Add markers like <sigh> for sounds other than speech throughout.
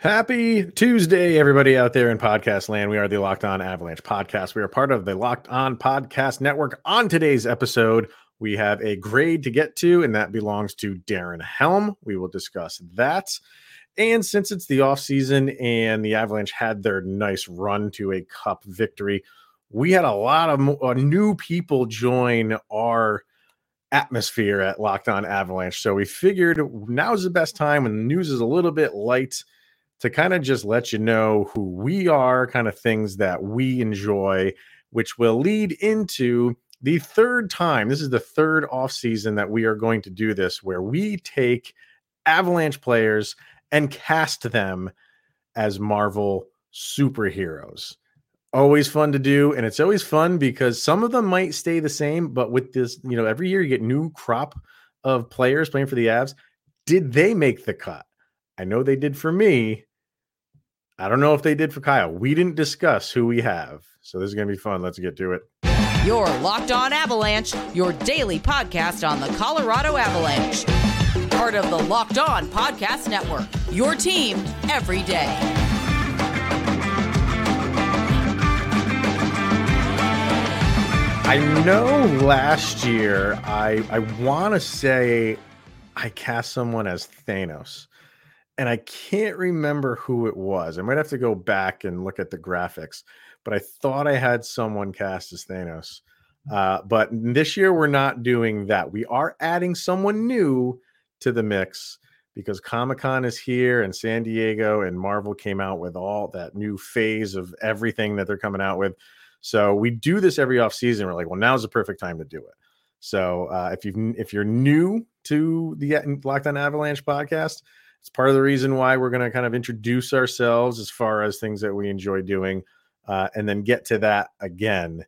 Happy Tuesday, everybody out there in podcast land. We are the Locked On Avalanche podcast. We are part of the Locked On Podcast Network. On today's episode, we have a grade to get to, and that belongs to Darren Helm. We will discuss that. And since it's the off season and the Avalanche had their nice run to a cup victory, we had a lot of uh, new people join our atmosphere at Locked On Avalanche. So we figured now's the best time when the news is a little bit light to kind of just let you know who we are, kind of things that we enjoy, which will lead into the third time. This is the third off season that we are going to do this, where we take Avalanche players and cast them as Marvel superheroes. Always fun to do. And it's always fun because some of them might stay the same, but with this, you know, every year you get new crop of players playing for the Avs. Did they make the cut? I know they did for me. I don't know if they did for Kyle. We didn't discuss who we have. So this is going to be fun. Let's get to it. Your Locked On Avalanche, your daily podcast on the Colorado Avalanche. Part of the Locked On Podcast Network. Your team every day. I know last year I I want to say I cast someone as Thanos and I can't remember who it was. I might have to go back and look at the graphics, but I thought I had someone cast as Thanos. Uh, but this year we're not doing that. We are adding someone new to the mix because Comic Con is here and San Diego and Marvel came out with all that new phase of everything that they're coming out with. So we do this every off season. We're like, well, now's the perfect time to do it. So uh, if you if you're new to the Locked On Avalanche podcast, it's part of the reason why we're going to kind of introduce ourselves as far as things that we enjoy doing, uh, and then get to that again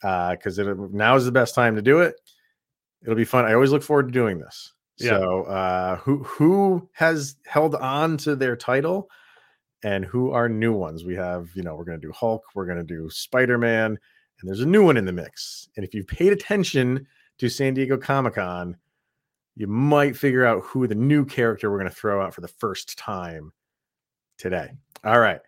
because uh, now is the best time to do it. It'll be fun. I always look forward to doing this. Yeah. So, uh, who who has held on to their title, and who are new ones? We have, you know, we're going to do Hulk, we're going to do Spider Man, and there's a new one in the mix. And if you've paid attention to San Diego Comic Con, you might figure out who the new character we're going to throw out for the first time today. All right.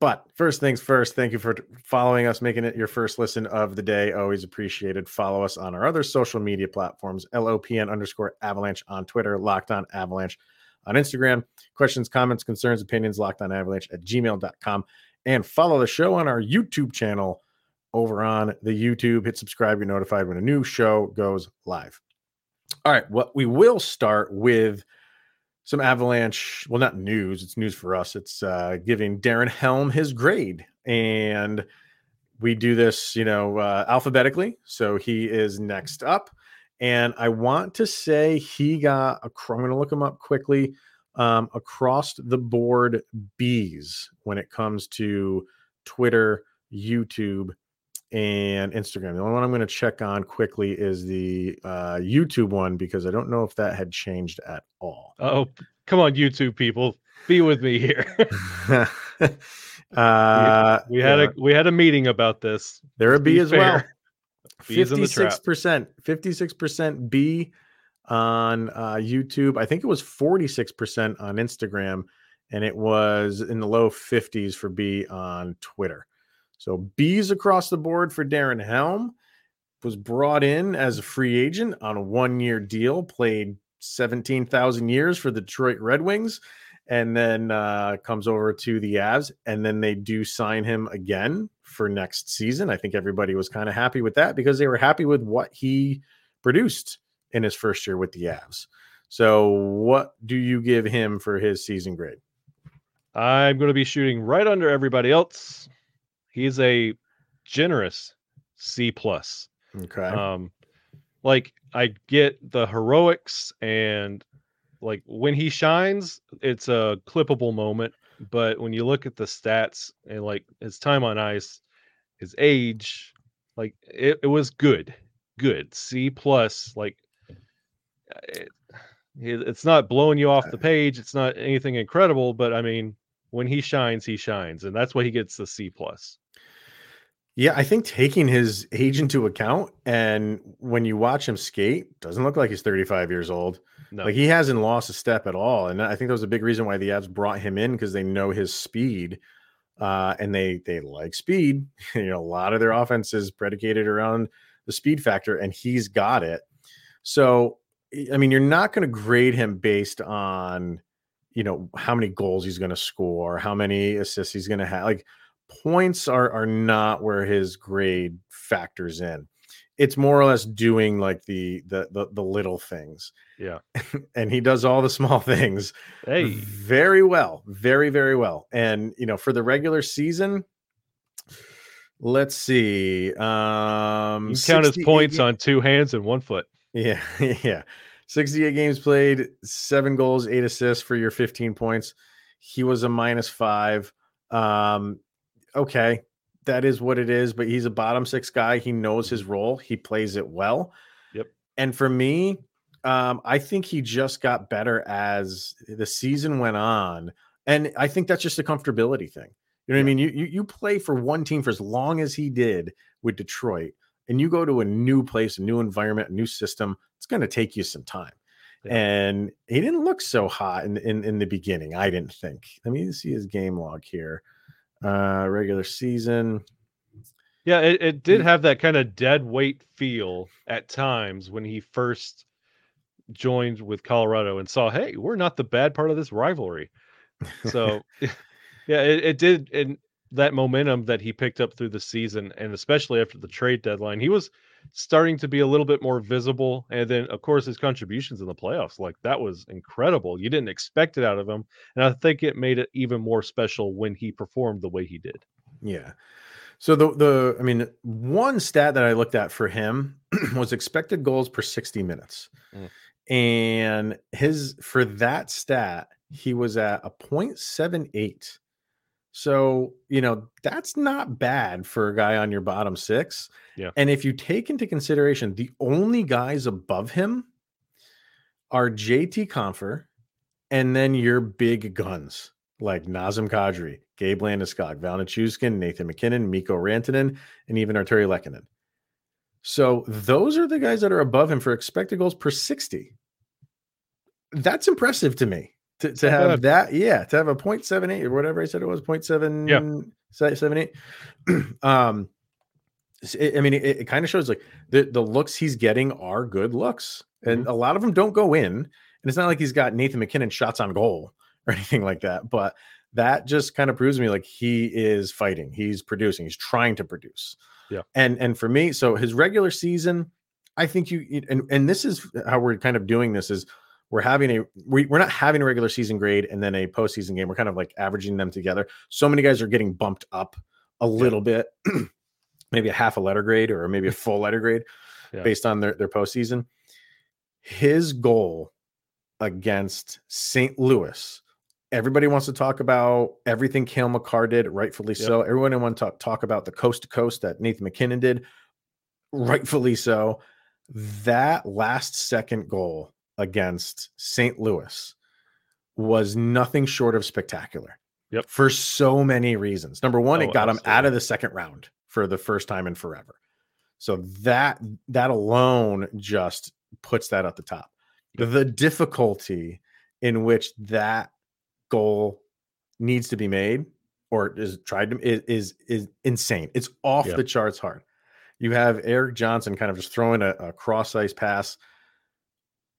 But first things first, thank you for following us, making it your first listen of the day. Always appreciated. Follow us on our other social media platforms, LOPN underscore avalanche on Twitter, locked on avalanche on Instagram. Questions, comments, concerns, opinions, locked on avalanche at gmail.com. And follow the show on our YouTube channel over on the YouTube. Hit subscribe, you're notified when a new show goes live. All right. Well, we will start with some Avalanche. Well, not news. It's news for us. It's uh, giving Darren Helm his grade, and we do this, you know, uh, alphabetically. So he is next up, and I want to say he got. A, I'm going to look him up quickly. Um, across the board B's when it comes to Twitter, YouTube, and Instagram. The only one I'm going to check on quickly is the uh, YouTube one because I don't know if that had changed at all. Oh, come on, YouTube people, be with me here. <laughs> <laughs> uh, we, we had yeah. a we had a meeting about this. There a B as fair. well. <laughs> Fifty-six percent, fifty-six percent B on uh, YouTube. I think it was forty-six percent on Instagram, and it was in the low fifties for B on Twitter. So B's across the board for Darren Helm was brought in as a free agent on a one-year deal, played 17,000 years for the Detroit Red Wings, and then uh, comes over to the Avs, and then they do sign him again for next season. I think everybody was kind of happy with that because they were happy with what he produced in his first year with the Avs. So, what do you give him for his season grade? I'm going to be shooting right under everybody else. He's a generous C plus. Okay. Um, like I get the heroics and like when he shines, it's a clippable moment. But when you look at the stats and like his time on ice, his age, like it, it was good, good C plus. Like it, it's not blowing you off the page. It's not anything incredible, but I mean, when he shines, he shines, and that's why he gets the C plus. Yeah, I think taking his age into account, and when you watch him skate, doesn't look like he's 35 years old. No. Like he hasn't lost a step at all, and I think that was a big reason why the Avs brought him in because they know his speed, uh, and they they like speed. <laughs> you know, a lot of their offense is predicated around the speed factor, and he's got it. So, I mean, you're not going to grade him based on, you know, how many goals he's going to score, how many assists he's going to have. Like points are are not where his grade factors in. It's more or less doing like the the the, the little things. Yeah. <laughs> and he does all the small things Hey, very well, very very well. And you know, for the regular season, let's see. Um you count his points on two hands and one foot. yeah, <laughs> yeah. 68 games played, seven goals, eight assists for your 15 points. He was a minus five. Um, okay, that is what it is, but he's a bottom six guy. He knows his role, he plays it well. Yep. And for me, um, I think he just got better as the season went on. And I think that's just a comfortability thing. You know what I mean? You, you you play for one team for as long as he did with Detroit, and you go to a new place, a new environment, a new system. It's going to take you some time. Yeah. And he didn't look so hot in, in in the beginning. I didn't think. Let me see his game log here. Uh, regular season. Yeah, it, it did Mm. have that kind of dead weight feel at times when he first joined with Colorado and saw, hey, we're not the bad part of this rivalry. So, <laughs> yeah, it, it did. And that momentum that he picked up through the season, and especially after the trade deadline, he was starting to be a little bit more visible. And then, of course, his contributions in the playoffs, like that was incredible. You didn't expect it out of him. And I think it made it even more special when he performed the way he did. Yeah. So the the I mean one stat that I looked at for him <clears throat> was expected goals per 60 minutes. Mm. And his for that stat, he was at a 0.78. So, you know, that's not bad for a guy on your bottom 6. Yeah. And if you take into consideration the only guys above him are JT Compher and then your big guns like Nazem Kadri, Gabe Landeskog, Val Nichushkin, Nathan MacKinnon, Mikko Rantanen, and even Artturi Lehkonen. So those are the guys that are above him for expected goals per 60. That's impressive to me to, to have bad. that. Yeah, to have a 0.78 or whatever I said it was, 0.7, se- 78. <clears throat> um, I mean, it, it kind of shows like the, the looks he's getting are good looks, and a lot of them don't go in. And it's not like he's got Nathan MacKinnon shots on goal or <laughs> anything like that, but that just kind of proves to me like he is fighting, he's producing, he's trying to produce. Yeah. And and for me, so his regular season, I think you- and and this is how we're kind of doing this is we're having a we, we're not having a regular season grade and then a postseason game. We're kind of like averaging them together. So many guys are getting bumped up a little bit, <clears throat> maybe a half a letter grade or maybe a <laughs> full letter grade Yeah. based on their, their postseason. His goal against St. Louis. Everybody wants to talk about everything Cale Makar did, rightfully Yep. so. Everyone wants to talk, talk about the coast to coast that Nathan MacKinnon did, rightfully so. That last second goal against St. Louis was nothing short of spectacular. Yep. For so many reasons. Number one, Oh, it got him out of the second round for the first time in forever. So that that alone just puts that at the top. The difficulty in which that goal needs to be made or is tried to is is, is insane. It's off Yeah. the charts hard. You have Erik Johnson kind of just throwing a, a cross ice pass.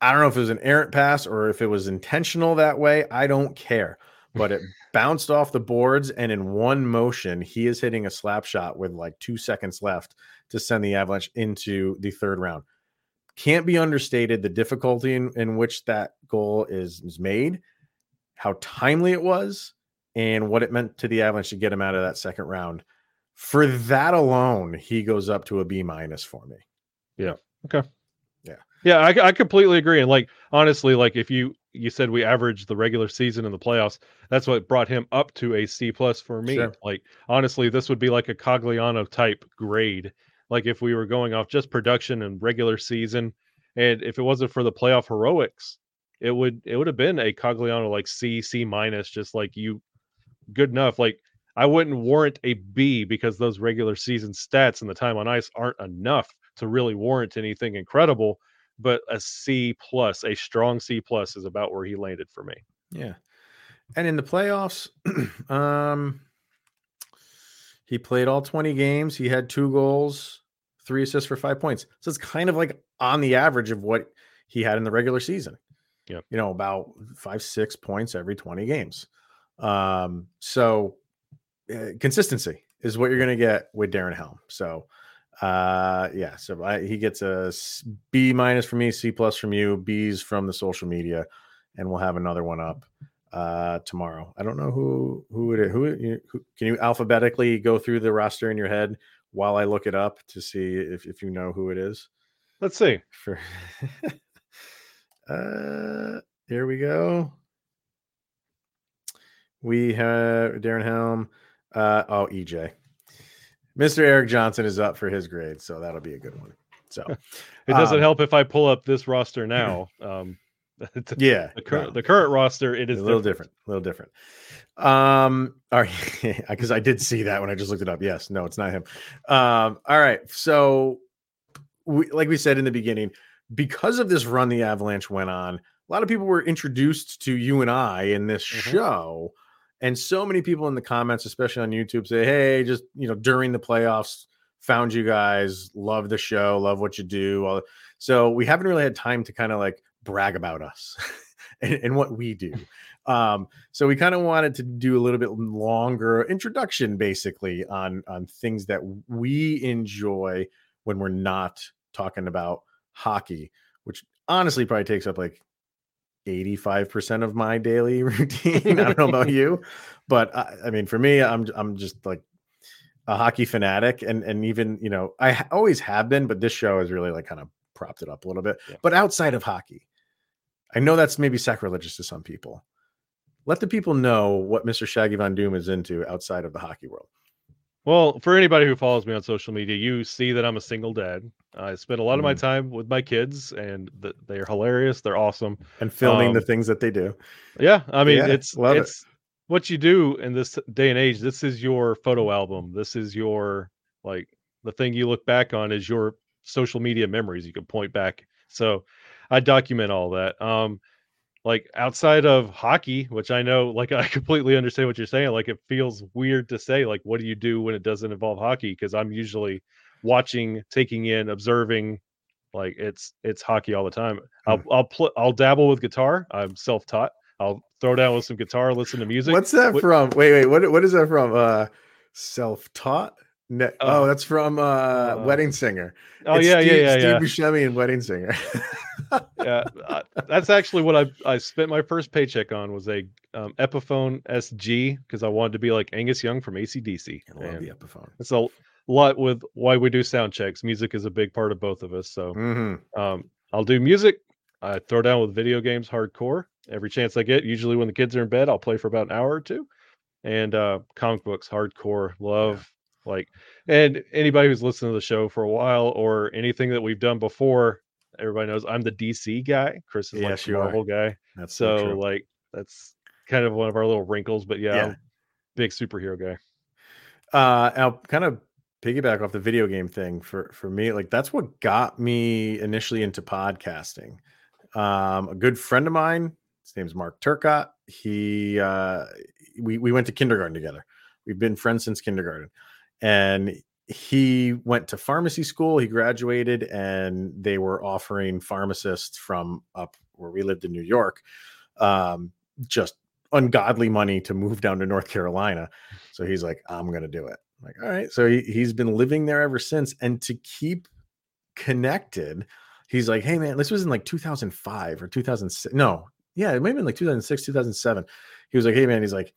I don't know if it was an errant pass or if it was intentional that way. I don't care. But it <laughs> bounced off the boards, and in one motion, he is hitting a slap shot with like two seconds left to send the Avalanche into the third round. Can't be understated the difficulty in, in which that goal is, is made, how timely it was, and what it meant to the Avalanche to get him out of that second round. For that alone, he goes up to a B minus for me. Yeah, I, I completely agree. And like honestly, like if you you said we averaged the regular season and the playoffs, that's what brought him up to a C plus for me. Sure. Like honestly, this would be like a Cogliano type grade. Like if we were going off just production and regular season, and if it wasn't for the playoff heroics, it would it would have been a Cogliano like C C minus, just like you good enough. Like I wouldn't warrant a B because those regular season stats and the time on ice aren't enough to really warrant anything incredible but a C plus, a strong C plus is about where he landed for me. Yeah. And in the playoffs, <clears throat> um he played all 20 games. He had two goals, three assists for five points. So it's kind of like on the average of what he had in the regular season. Yeah. You know, about five, six points every 20 games. Um, so uh, consistency is what you're going to get with Darren Helm. So, uh, yeah, so I, he gets a B minus from me, C plus from you, B's from the social media, and we'll have another one up uh tomorrow. I don't know who who it who, you- who can you alphabetically go through the roster in your head while I look it up to see if if you know who it is Let's see. for <laughs> uh here we go. We have Darren Helm. Uh oh, EJ. Mr. Erik Johnson is up for his grade, so that'll be a good one. So It doesn't Um, help if I pull up this roster <clears throat> now. Um, <laughs> yeah, the current no. the current roster, it is a little different. a a little different. Um, all right, <laughs> because I did see that when I just looked it up. Yes, no, it's not him. Um, all right, so we, like we said in the beginning, because of this run the Avalanche went on, a lot of people were introduced to you and I in this Mhm. show, and so many people in the comments, especially on YouTube, say, "Hey, just you know, during the playoffs." Found you guys, love the show, love what you do. So we haven't really had time to kind of like brag about us <laughs> and, and what we do. Um, so we kind of wanted to do a little bit longer introduction, basically, on on things that we enjoy when we're not talking about hockey, which honestly probably takes up like 85% of my daily <laughs> <laughs> routine. I don't know about you, but I, I mean, for me, I'm I'm just like a hockey fanatic, and and even you know, I ha- always have been, but this show has really like kind of propped it up a little bit. Yeah. But outside of hockey, I know that's maybe sacrilegious to some people. Let the people know what Mr. Shaggy Von Doom is into outside of the hockey world. Well, for anybody who follows me on social media, you see that I'm a single dad. I spend a lot of my Mm. time with my kids, and th- they're hilarious. They're awesome. And filming the Um, things that they do. Yeah, I mean, Yeah, it's love it. it's what you do in this day and age. This is your photo album. This is your like the thing you look back on is your social media memories. You can point back. So I document all that. Um, like outside of hockey, which I know, like I <laughs> completely understand what you're saying. Like it feels weird to say, like, what do you do when it doesn't involve hockey? Because I'm usually watching, taking in, observing. Like it's it's hockey all the time. I'll Hmm. I'll pl- I'll dabble with guitar. I'm self taught. I'll throw down with some guitar, listen to music. What's that What- from? Wait, wait, what what is that from? Uh self-taught? Ne- oh, Uh, that's from uh, uh, Wedding Singer. Oh It's yeah, Steve, yeah, yeah, Steve yeah. Buscemi and Wedding Singer. <laughs> yeah, uh, that's actually what I I spent my first paycheck on was a um, Epiphone SG because I wanted to be like Angus Young from ACDC. I love And the Epiphone. it's a lot with why we do sound checks. Music is a big part of both of us. So hmm um, I'll do music. I throw down with video games hardcore every chance I get. Usually when the kids are in bed, I'll play for about an hour or two. And uh, comic books hardcore love like and anybody who's listened to the show for a while or anything that we've done before, everybody knows I'm the DC guy. Chris is like the you are. Marvel guy. That's so, like that's kind of one of our little wrinkles. But yeah, Yeah. Big superhero guy. uh I'll kind of piggyback off the video game thing for for me like that's what got me initially into podcasting um a good friend of mine his name's mark turcott he uh we we went to kindergarten together we've been friends since kindergarten and he went to pharmacy school he graduated and they were offering pharmacists from up where we lived in new york um just ungodly money to move down to north carolina so he's like, I'm gonna do it. I'm like, all right. So he, he's been living there ever since. And to keep connected, he's like, hey man, this was in like 2005 or 2006. No, yeah, it might have been like 2006, 2007. He was like, hey man, he's like,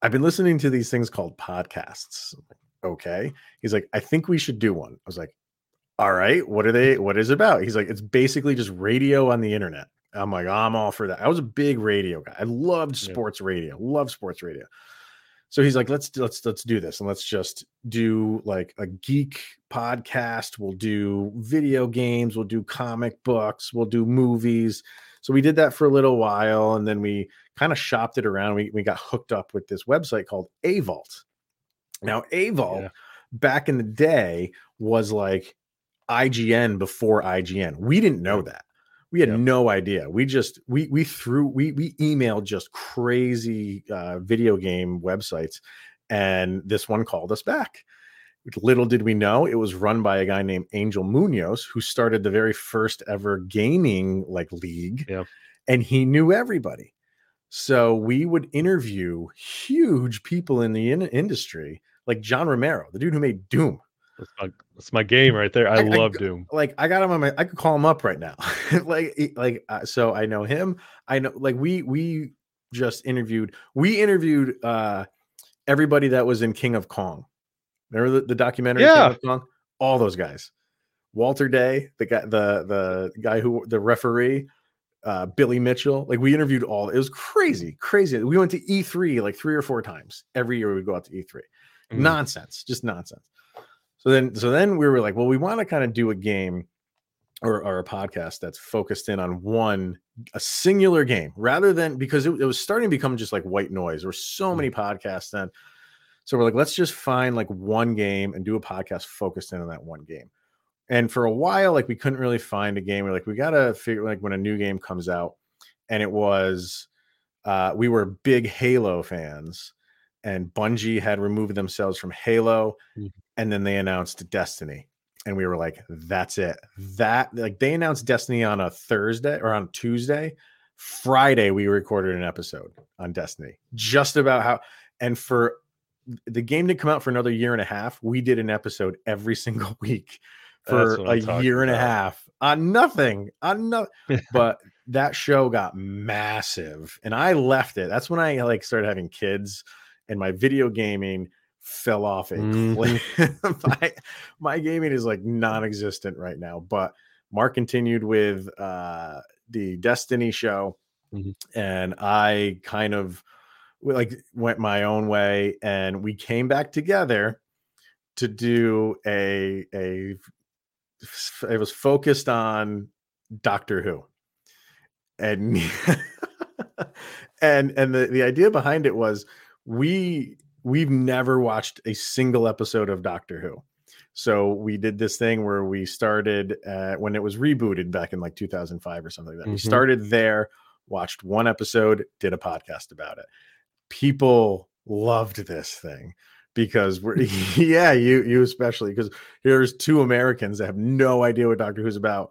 I've been listening to these things called podcasts. Like, okay. He's like, I think we should do one. I was like, all right, what are they? What is it about? He's like, it's basically just radio on the internet. I'm like, I'm all for that. I was a big radio guy. I loved Yeah. sports radio. Love sports radio. So he's like, let's let's let's do this and let's just do like a geek podcast. We'll do video games. We'll do comic books. We'll do movies. So we did that for a little while, and then we kind of shopped it around. We we got hooked up with this website called Avault. Now Avault Yeah. back in the day was like IGN before IGN. We didn't know that. We had Yeah. no idea. We just we we threw we we emailed just crazy uh, video game websites, and this one called us back. Little did we know it was run by a guy named Angel Munoz, who started the very first ever gaming like league, Yeah. and he knew everybody. So we would interview huge people in the in- industry, like John Romero, the dude who made Doom. That's my, that's my game right there. I, I- I love g- Doom. Like I got him on my, I could call him up right now. <laughs> like, like uh, so I know him. I know, like we we just interviewed. We interviewed uh everybody that was in King of Kong. Remember the, the documentary Yeah. King of Kong? All those guys. Walter Day, the guy, the the guy who the referee, uh, Billy Mitchell. Like we interviewed all. It was crazy, crazy. We went to E3 like three or four times every year. We'd go out to E3 Mhm. nonsense just nonsense. So then so then we were like well we want to kind of do a game or, or a podcast that's focused in on one a singular game rather than because it, it was starting to become just like white noise. There were so many podcasts then. So we're like let's just find like one game and do a podcast focused in on that one game. And for a while like we couldn't really find a game. We're like we gotta figure like when a new game comes out and it was uh we were big halo fans and Bungie had removed themselves from Halo, Mhm. and then they announced Destiny, and we were like, "That's it." That like they announced Destiny on a Thursday or on Tuesday. Friday, we recorded an episode on Destiny, just about how. And for the game to come out for another year and a half, we did an episode every <laughs> single week for That's what I'm a year and a half on nothing, on nothing. <laughs> but that show got massive, and I left it. That's when I like started having kids and my video gaming fell off a Mhm. cliff. <laughs> my, my gaming is like non-existent right now. But Mark continued with uh the Destiny show, Mhm. and I kind of like went my own way, and we came back together to do a a it was focused on Doctor Who. And <laughs> and and the, the idea behind it was we we've never watched a single episode of Doctor Who. So we did this thing where we started uh, when it was rebooted back in like 2005 or something like that. We Mhm. started there, watched one episode, did a podcast about it. People loved this thing because we're <laughs> yeah, you you especially because here's two Americans that have no idea what Doctor Who's about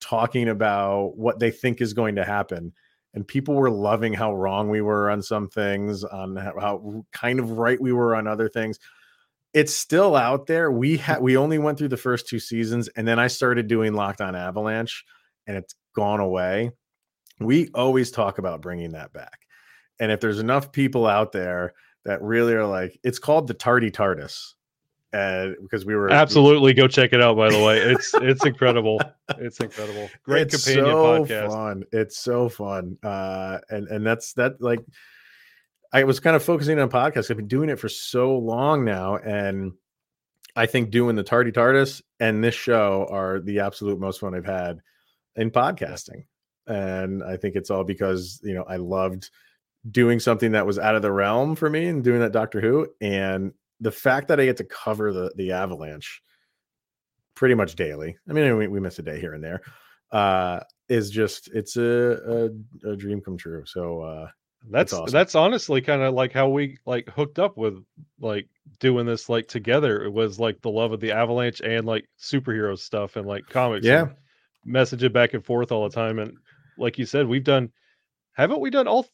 talking about what they think is going to happen and people were loving how wrong we were on some things on how, how kind of right we were on other things. It's still out there. We had we only went through the first two seasons and then i started doing locked on avalanche and it's gone away. We always talk about bringing that back and if there's enough people out there that really are like it's called the tardy tardis and because we were Absolutely, go check it out. By the way, it's it's incredible. <laughs> It's incredible. Great it's companion so podcast. Fun. It's so fun. Uh, and and that's that. Like, I was kind of focusing on podcasts. I've been doing it for so long now, and I think doing the Tardy Tardis and this show are the absolute most fun I've had in podcasting. And I think it's all because you know I loved doing something that was out of the realm for me and doing that Doctor Who, and the fact that I get to cover the the Avalanche pretty much daily. I mean, we, we miss a day here and there. Uh, is just it's a, a, a dream come true. So uh, That's awesome. that's honestly kind of like how we like hooked up with like doing this like together. It was like the love of the Avalanche and like superhero stuff and like comics. yeah, message it back and forth all the time. And like you said, we've done haven't we done all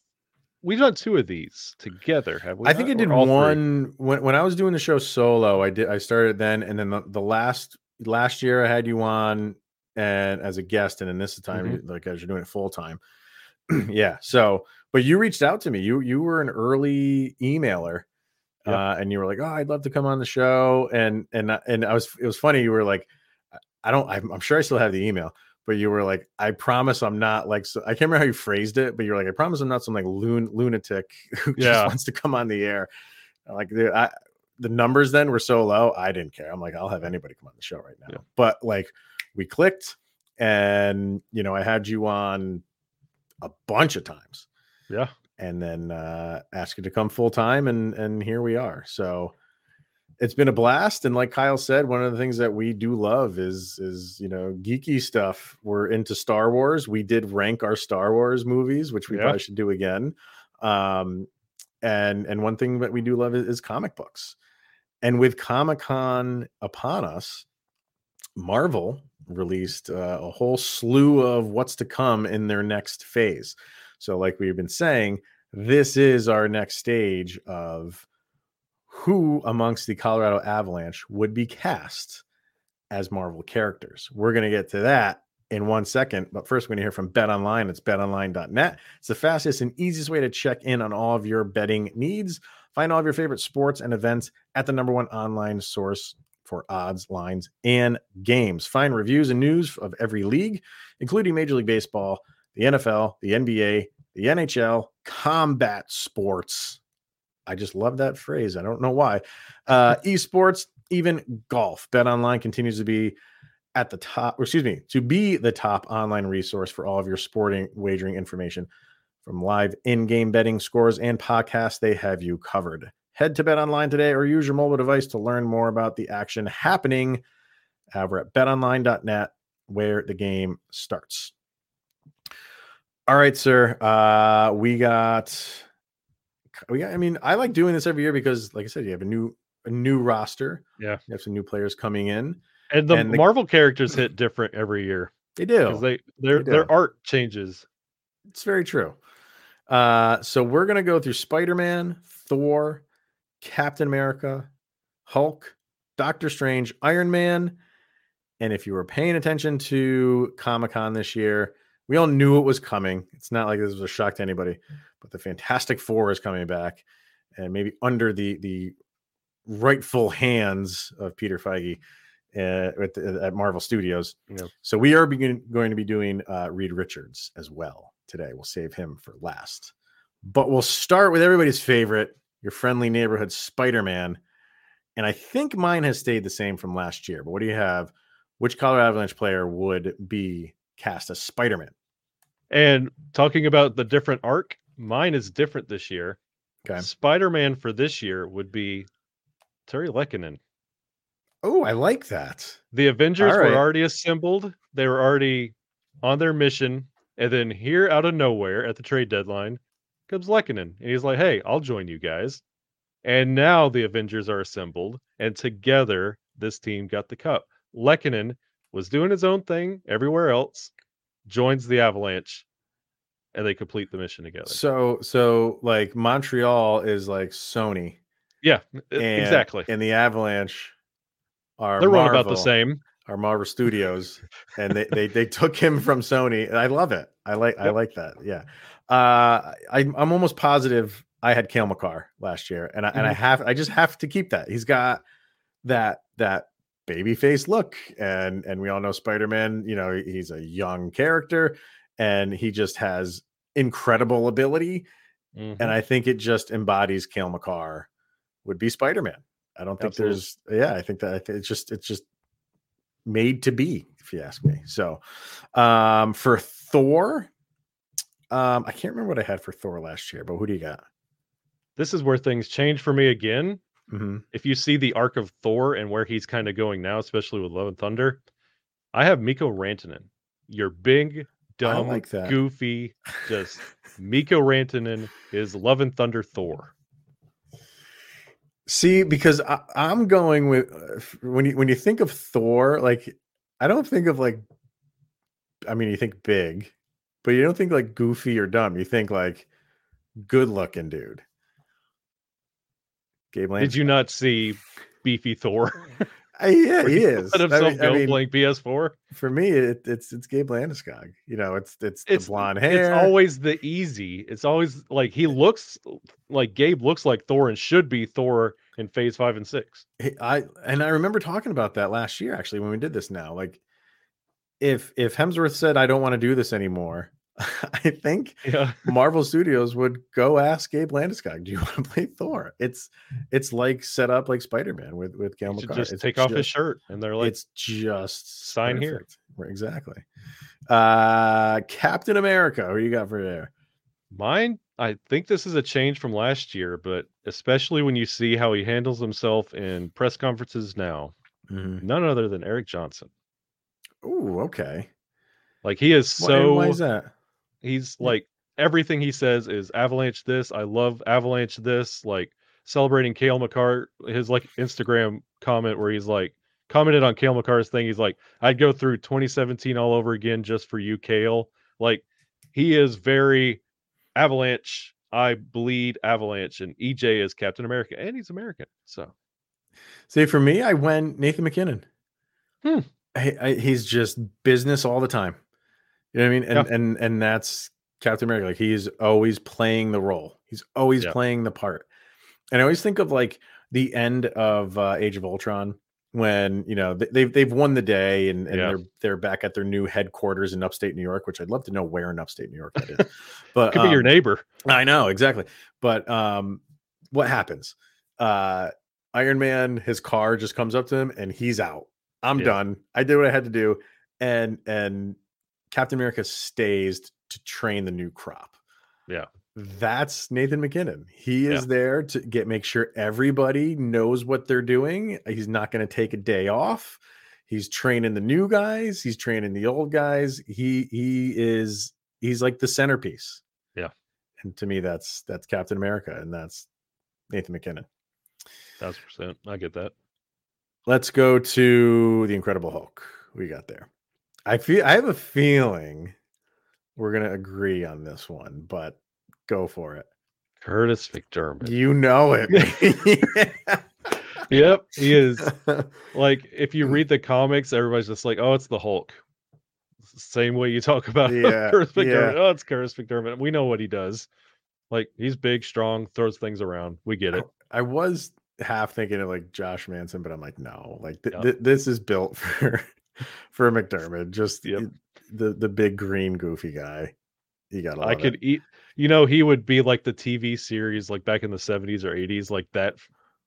we've done two of these together, have we? I think I did three? one when when I was doing the show solo. I did I started then, and then the, the last last year I had you on and as a guest, and then this time Mm-hmm. like as you're doing it full time. <clears throat> yeah. So, but you reached out to me. You you were an early emailer. Uh, and you were like, "Oh, I'd love to come on the show," and and and I was. It was funny. You were like, "I don't. I'm, I'm sure I still have the email, but you were like, I promise I'm not like. So, I can't remember how you phrased it, but you're like, I promise I'm not some like loon, lunatic <laughs> who just wants to come on the air. Like the I, the numbers then were so low, I didn't care. I'm like, I'll have anybody come on the show right now. Yeah. But like, we clicked, and you know, I had you on a bunch of times, Yeah. and then uh asked you to come full time, and and here we are. So it's been a blast and like kyle said one of the things that we do love is is you know geeky stuff. We're into star wars. We did rank our star wars movies which we Yeah. probably should do again. Um and and one thing that we do love is, is comic books. And with comic-con upon us marvel released uh, a whole slew of what's to come in their next phase. So like we've been saying this is our next stage of who amongst the Colorado Avalanche would be cast as Marvel characters. We're going to get to that in one second, but first we're going to hear from Bet Online. It's betonline.net. It's the fastest and easiest way to check in on all of your betting needs. Find all of your favorite sports and events at the number one online source for odds, lines, and games. Find reviews and news of every league, including Major League Baseball, the NFL, the NBA, the NHL, combat sports. I just love that phrase. I don't know why. Uh, <laughs> esports, even golf. Bet Online continues to be at the top, or excuse me, to be the top online resource for all of your sporting wagering information. From live in game betting scores and podcasts, they have you covered. Head to Bet Online today or use your mobile device to learn more about the action happening. We're at betonline.net where the game starts. All right, sir. Uh, we got we got, I mean, I like doing this every year because, like I said, you have a new a new roster. Yeah. You have some new players coming in. And the And the- Marvel characters <clears throat> hit different every year They do. because they their They their art changes. It's very true. Uh, so we're gonna go through Spider-Man, Thor, Captain America, Hulk, Doctor Strange, Iron Man. And if you were paying attention to Comic-Con this year, we all knew it was coming. It's not like this was a shock to anybody, but the Fantastic Four is coming back, and maybe under the the rightful hands of Peter Feige uh, at, at Marvel Studios. Yeah. So we are begin, going to be doing uh, Reed Richards as well today. We'll save him for last, but we'll start with everybody's favorite, your friendly neighborhood Spider-Man. And I think mine has stayed the same from last year. But what do you have? Which Colorado Avalanche player would be cast as Spider-Man? And talking about the different arc, mine is different this year. Okay. Spider-Man for this year would be Terry Lehkonen. Oh, I like that. The Avengers right. were already assembled. They were already on their mission. And then here out of nowhere at the trade deadline comes Lehkonen. And he's like, hey, I'll join you guys. And now the Avengers are assembled. And together, this team got the cup. Lehkonen was doing his own thing everywhere else, joins the Avalanche, and they complete the mission together. So, so like Montreal is like Sony, Yeah, and, exactly. and the Avalanche are They're run about the same. our Marvel Studios, <laughs> and they, they they took him from Sony. And I love it. I like I like that. Yeah, uh, I I'm almost positive I had Cale Makar last year, and I and I Mhm. have I just have to keep that. He's got that that baby face look, and and we all know Spider Man. You know, he's a young character, and he just has incredible ability, Mhm. and I think it just embodies Cale Makar would be Spider Man. I don't think Absolutely. there's yeah, I think that it's just it's just made to be, if you ask me. So um for Thor, um, I can't remember what I had for Thor last year, but who do you got? this is where things change for me again. hmm if you see the arc of Thor and where he's kind of going now, especially with Love and Thunder, I have Mikko Rantanen. Your big, dumb, like that. goofy, just Mikko Rantanen is Love and Thunder Thor. See, because I, I'm going with uh, when you when you think of Thor, like I don't think of like, I mean, you think big, but you don't think like goofy or dumb. You think like good looking dude. Gabe Land. Did you not see Beefy Thor? <laughs> Uh, yeah, he is. Let I himself mean- I go mean, playing PS4. for me, it, it's it's Gabe Landeskog. You know, it's it's the It's blonde hair. It's always the easy. It's always like he looks like Gabe looks like Thor and should be Thor in Phase Five and Six. I and I remember talking about that last year actually when we did this now. Like if if Hemsworth said I don't want to do this anymore, <laughs> I think Yeah, Marvel Studios would go ask Gabe Landeskog, "Do you <laughs> want to play Thor?" It's it's like set up like Spider-Man with with Cale Makar. just It's take off his shirt, and they're like, it's just sign here. perfect. Right, Exactly. Uh Captain America, who you got for there? Mine I think this is a change from last year, but especially when you see how he handles himself in press conferences now, Mhm. none other than Erik Johnson. Ooh, okay. Like he is Why- so why is that? He's like everything he says is Avalanche this. I love Avalanche this. Like celebrating Cale Makar, his like Instagram comment where he's like commented on Cale Makar's thing. He's like, I'd go through 2017 all over again just for you, Cale. Like he is very Avalanche. I bleed Avalanche, and EJ is Captain America, and he's American. So See, for me, I went Nathan MacKinnon. Hmm. I, I, he's just business all the time. You know what I mean? And Yeah. and and that's Captain America. Like he's always playing the role. He's always Yeah. playing the part. And I always think of like the end of uh, Age of Ultron when you know they, they've they've won the day and, and Yeah. they're they're back at their new headquarters in upstate New York, which I'd love to know where in upstate New York that is. <laughs> But could be your um, neighbor. I know exactly. But um, what happens? Uh, Iron Man, his car just comes up to him and he's out. I'm Yeah. done. I did what I had to do, and and Captain America stays to train the new crop. Yeah. That's Nathan MacKinnon. He is Yeah. there to get make sure everybody knows what they're doing. He's not going to take a day off. He's training the new guys. He's training the old guys. He he is he's like the centerpiece. Yeah. And to me, that's that's Captain America, and that's Nathan MacKinnon. That's percent. I get that. Let's go to the Incredible Hulk. We got there. I feel I have a feeling we're gonna agree on this one, but go for it. Kurtis MacDermid. You know it. <laughs> Yep, he is. <laughs> like if you read the comics, everybody's just like, "Oh, it's the Hulk." Same way you talk about <laughs> Yeah, Kurtis MacDermid. yeah. Oh, it's Kurtis MacDermid. We know what he does. Like he's big, strong, throws things around. We get it. I was half thinking of like Josh Manson, but I'm like, no, like th- Yep. th- this is built for for MacDermid. Just Yep. the the big green goofy guy. You gotta. I could it. eat. You know, he would be like the TV series, like back in the '70s or '80s, like that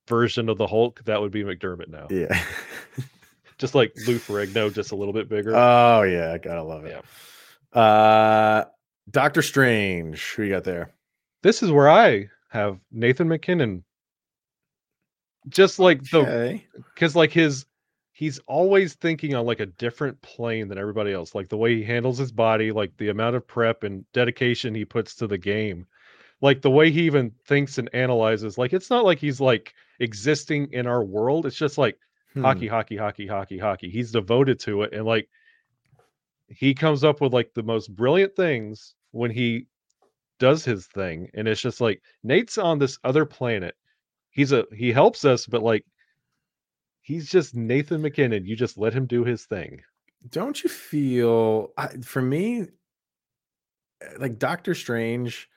version of the Hulk. That would be MacDermid now, Yeah. <laughs> just like Lou Ferrigno, just a little bit bigger. oh yeah, I gotta love it. Uh, Doctor Strange. Who you got there? this is where I have Nathan MacKinnon. Just like the because like his he's always thinking on like a different plane than everybody else like the way he handles his body like the amount of prep and dedication he puts to the game. Like the way he even thinks and analyzes like it's not like he's like existing in our world it's just like Hmm. hockey hockey hockey hockey hockey. He's devoted to it and like he comes up with like the most brilliant things when he does his thing and it's just like nate's on this other planet. He's a he helps us but like he's just nathan mackinnon you just let him do his thing Don't you feel? For me, eh, like Doctor Strange,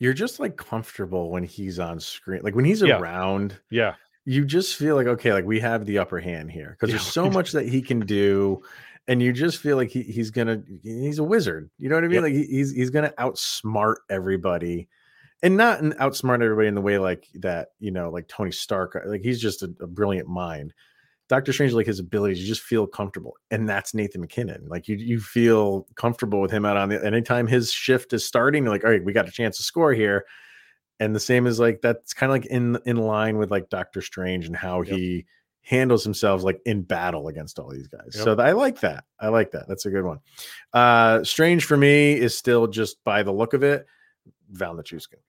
you're just like comfortable when he's on screen. Like when he's Yeah. around, yeah you just feel like okay, like we have the upper hand here because Yeah, there's so much that he can do, and you just feel like he, he's gonna he's a wizard. You know what I mean? Yep. Like he's he's gonna outsmart everybody, and not outsmart everybody in the way like that. You know, like Tony Stark. Like he's just a, a brilliant mind. Doctor Strange, like his abilities, you just feel comfortable, and that's Nathan MacKinnon. Like you, you feel comfortable with him out on the. Anytime his shift is starting, you're like, all right, we got a chance to score here and the same is like that's kind of like in in line with like Doctor Strange and how Yep. he handles himself like in battle against all these guys. Yep. So I like that. I like that. That's a good one. Uh Strange for me is still just by the look of it, Val Nichushkin.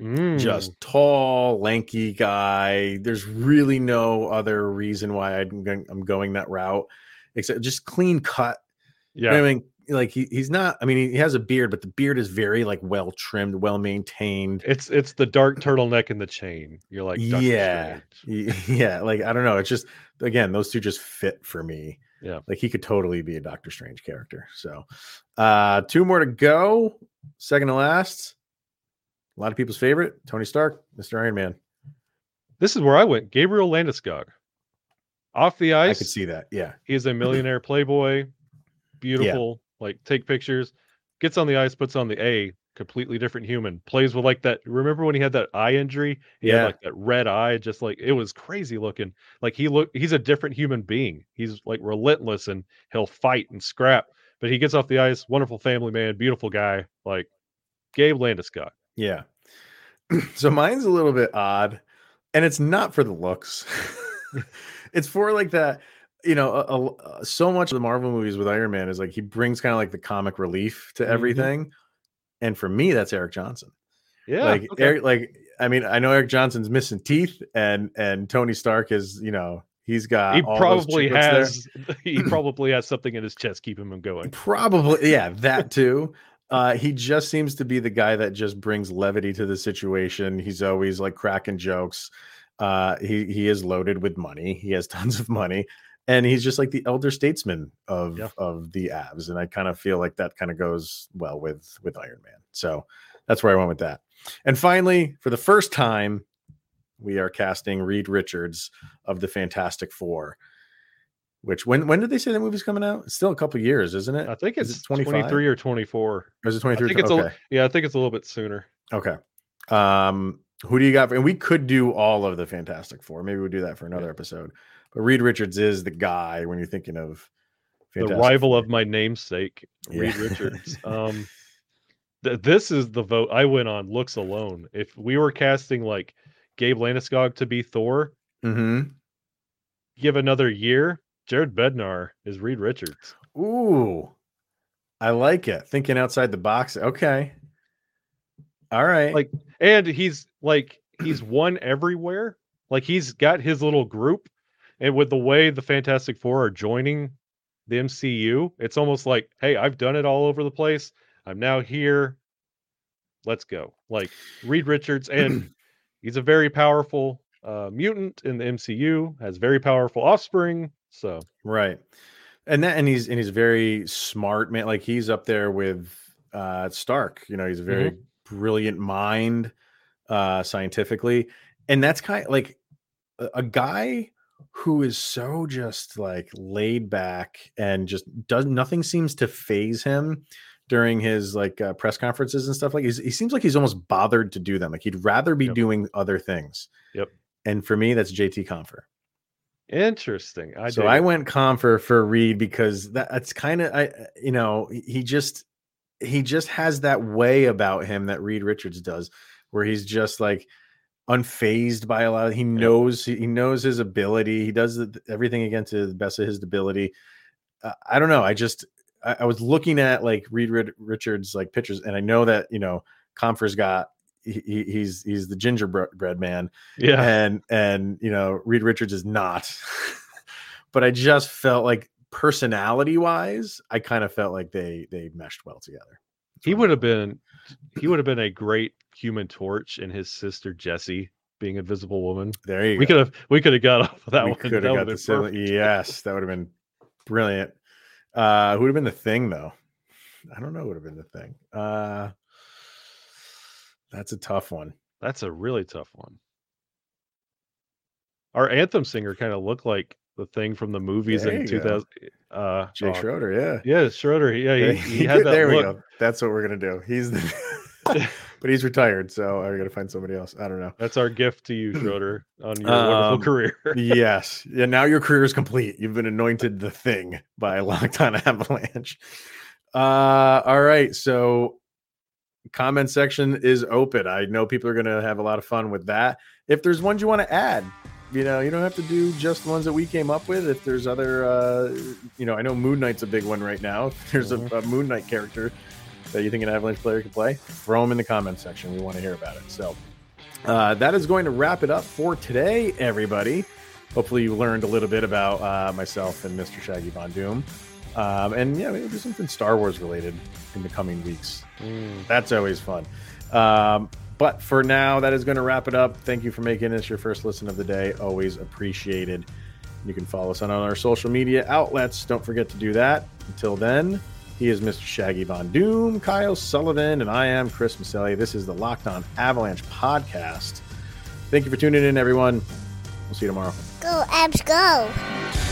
Mm, Just tall, lanky guy. There's really no other reason why I'm going, I'm going that route except just clean cut. You know yeah I mean, like he, he's not. I mean, he has a beard, but the beard is very like well trimmed, well maintained. it's it's the dark turtleneck and the chain you're like yeah Strange. <laughs> Yeah like i don't know it's just again those two just fit for me Yeah. like he could totally be a doctor strange character so uh two more to go second to last a lot of people's favorite tony stark mr iron man. This is where i went gabriel landeskog. Off the ice. i could see that yeah. He is a millionaire playboy beautiful like take pictures gets on the ice puts on the a completely different human plays with like that remember when he had that eye injury? He Yeah. had like that red eye just like it was crazy looking. Like he look he's a different human being. He's like relentless and he'll fight and scrap but he gets off the ice wonderful family man beautiful guy like gabe landeskog Yeah. <clears throat> so mine's a little bit odd, and it's not for the looks. <laughs> <laughs> it's for like that. You know, a, a, so much of the Marvel movies with Iron Man is like he brings kind of like the comic relief to Mhm. everything, and for me, that's Erik Johnson. Yeah. like okay. Eric, like I mean, I know Erik Johnson's missing teeth, and and Tony Stark is, you know, he's got he probably there. has <laughs> he <clears throat> probably has something in his chest keeping him going. Probably, yeah, that too. Uh, he just seems to be the guy that just brings levity to the situation. He's always like cracking jokes. Uh, he he is loaded with money. He has <laughs> tons of money, and he's just like the elder statesman of Yeah. of the Avs. And I kind of feel like that kind of goes well with with Iron Man. So that's where I went with that. And finally, for the first time, we are casting Reed Richards of the Fantastic Four. Which when when did they say the movie's coming out? It's still a couple years, isn't it? I think Is it's it 23 or 24. Or is it I 23? think it's okay. a, yeah, I think it's a little bit sooner. okay. Um, who do you got? For, And we could do all of the Fantastic Four. Maybe we'll do that for another episode. But Reed Richards is the guy when you're thinking of the rival of my namesake, Reed Richards. <laughs> Um, th- this is the vote I went on. Looks alone. If we were casting like Gabe Landeskog to be Thor, mm-hmm. give another year, Jared Bednar is Reed Richards. Ooh, I like it. Thinking outside the box. Okay. All right. Like, and he's like he's won everywhere. Like he's got his little group, and with the way the Fantastic Four are joining the MCU, it's almost like, hey, I've done it all over the place. I'm now here. Let's go. Like Reed Richards, and <clears throat> he's a very powerful uh, mutant in the MCU. Has very powerful offspring. So Right. And that and he's and he's very smart, man. Like he's up there with uh Stark. You know, he's a very brilliant mind uh scientifically. And that's kind of like a, a guy who is so just like laid back and just does nothing seems to phase him during his like uh, press conferences and stuff like he's, he seems like he's almost bothered to do them like he'd rather be Yep. doing other things Yep. and for me that's JT Compher interesting. I so I went Compher for Reed because that, that's kind of I you know he- just he just has that way about him that Reed Richards does where he's just like unfazed by a lot of he knows he he knows his ability he does everything against the best of his ability uh, I don't know I just I, I was looking at like Reed Richards like pictures and I know that you know Compher's got he, he- he's he's the gingerbread man Yeah. and and you know Reed Richards is not. <laughs> but I just felt like personality wise, I kind of felt like they they meshed well together. he would have been he would have been a great human torch and his sister Jesse being Invisible Woman. There you We go. could have we could have got off of that we one. could have got the. Yes, that would have been brilliant. Uh who would have been the thing though? I don't know would have been the thing. Uh that's a tough one. That's a really tough one. Our anthem singer kind of looked like the thing from the movies There in you go. 2000. Uh, Jay uh, Schroeder, yeah. Yeah, Schroeder. Yeah, he, <laughs> he had that there we look. go. That's what we're gonna do. He's the <laughs> <laughs> but he's retired, so I gotta find somebody else. I don't know. That's our gift to you, Schroeder, on your wonderful Um, career. yes. Yeah. Now your career is complete. You've been anointed the thing by a Locked On Avalanche. Uh, all right. So, comment section is open. I know people are going to have a lot of fun with that. If there's ones you want to add, you know, you don't have to do just the ones that we came up with. If there's other, uh, you know, I know Moon Knight's a big one right now. If <laughs> there's a, a Moon Knight character that you think an Avalanche player could play, throw them in the comment section. We want to hear about it. So, uh, that is going to wrap it up for today, everybody. Hopefully, you learned a little bit about uh, myself and Mr. Shaggy Von Doom. Um, and yeah, maybe do something Star Wars related in the coming weeks. Mm. That's always fun. Um, but for now, that is going to wrap it up. Thank you for making this your first listen of the day. Always appreciated. You can follow us on all our social media outlets. Don't forget to do that. Until then, he is Mr. Shaggy Von Doom, Kyle Sullivan, and I am Chris Maselli. This is the Locked On Avalanche podcast. Thank you for tuning in, everyone. We'll see you tomorrow. Go, Avs, go.